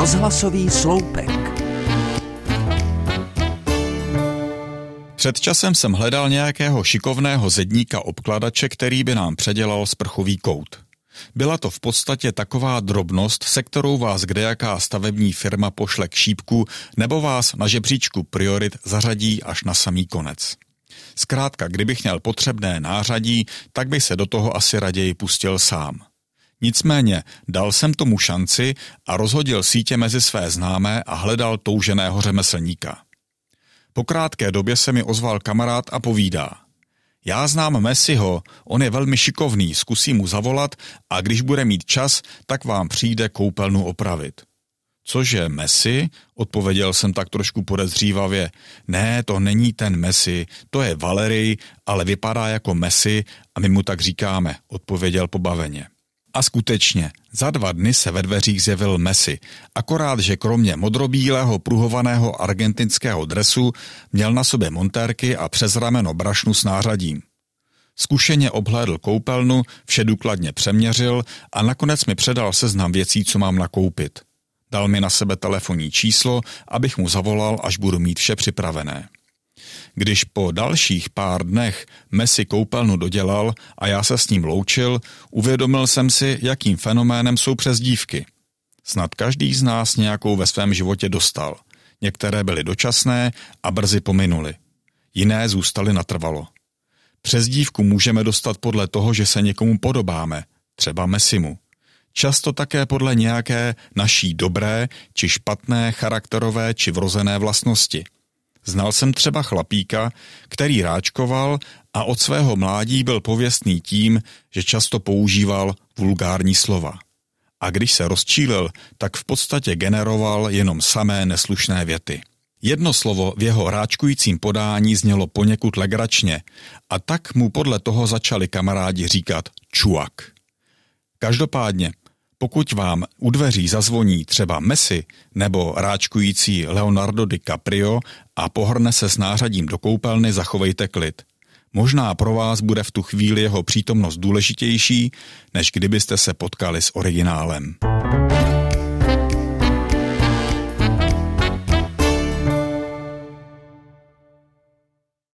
Rozhlasový sloupek. Před časem jsem hledal nějakého šikovného zedníka obkladače, který by nám předělal sprchový kout. Byla to v podstatě taková drobnost, se kterou vás kdejaká stavební firma pošle k šípku nebo vás na žebříčku priorit zařadí až na samý konec. Zkrátka, kdybych měl potřebné nářadí, tak bych se do toho asi raději pustil sám. Nicméně dal jsem tomu šanci a rozhodil sítě mezi své známé a hledal touženého řemeslníka. Po krátké době se mi ozval kamarád a povídá. Já znám Messiho, on je velmi šikovný, zkusím mu zavolat a když bude mít čas, tak vám přijde koupelnu opravit. Cože Messi? Odpověděl jsem tak trošku podezřívavě. Ne, to není ten Messi, to je Valery, ale vypadá jako Messi a my mu tak říkáme, odpověděl pobaveně. A skutečně, za dva dny se ve dveřích zjevil Messi, akorát, že kromě modrobílého pruhovaného argentinského dresu měl na sobě montérky a přes rameno brašnu s nářadím. Zkušeně obhlédl koupelnu, vše důkladně přeměřil a nakonec mi předal seznam věcí, co mám nakoupit. Dal mi na sebe telefonní číslo, abych mu zavolal, až budu mít vše připravené. Když po dalších pár dnech Messi koupelnu dodělal a já se s ním loučil, uvědomil jsem si, jakým fenoménem jsou přezdívky. Snad každý z nás nějakou ve svém životě dostal. Některé byly dočasné a brzy pominuly. Jiné zůstaly natrvalo. Přezdívku můžeme dostat podle toho, že se někomu podobáme, třeba Messimu. Často také podle nějaké naší dobré či špatné charakterové či vrozené vlastnosti – Znal jsem třeba chlapíka, který ráčkoval a od svého mládí byl pověstný tím, že často používal vulgární slova. A když se rozčílil, tak v podstatě generoval jenom samé neslušné věty. Jedno slovo v jeho ráčkujícím podání znělo poněkud legračně a tak mu podle toho začali kamarádi říkat čuak. Každopádně pokud vám u dveří zazvoní třeba Messi nebo ráčkující Leonardo DiCaprio a pohrne se s nářadím do koupelny, zachovejte klid. Možná pro vás bude v tu chvíli jeho přítomnost důležitější, než kdybyste se potkali s originálem.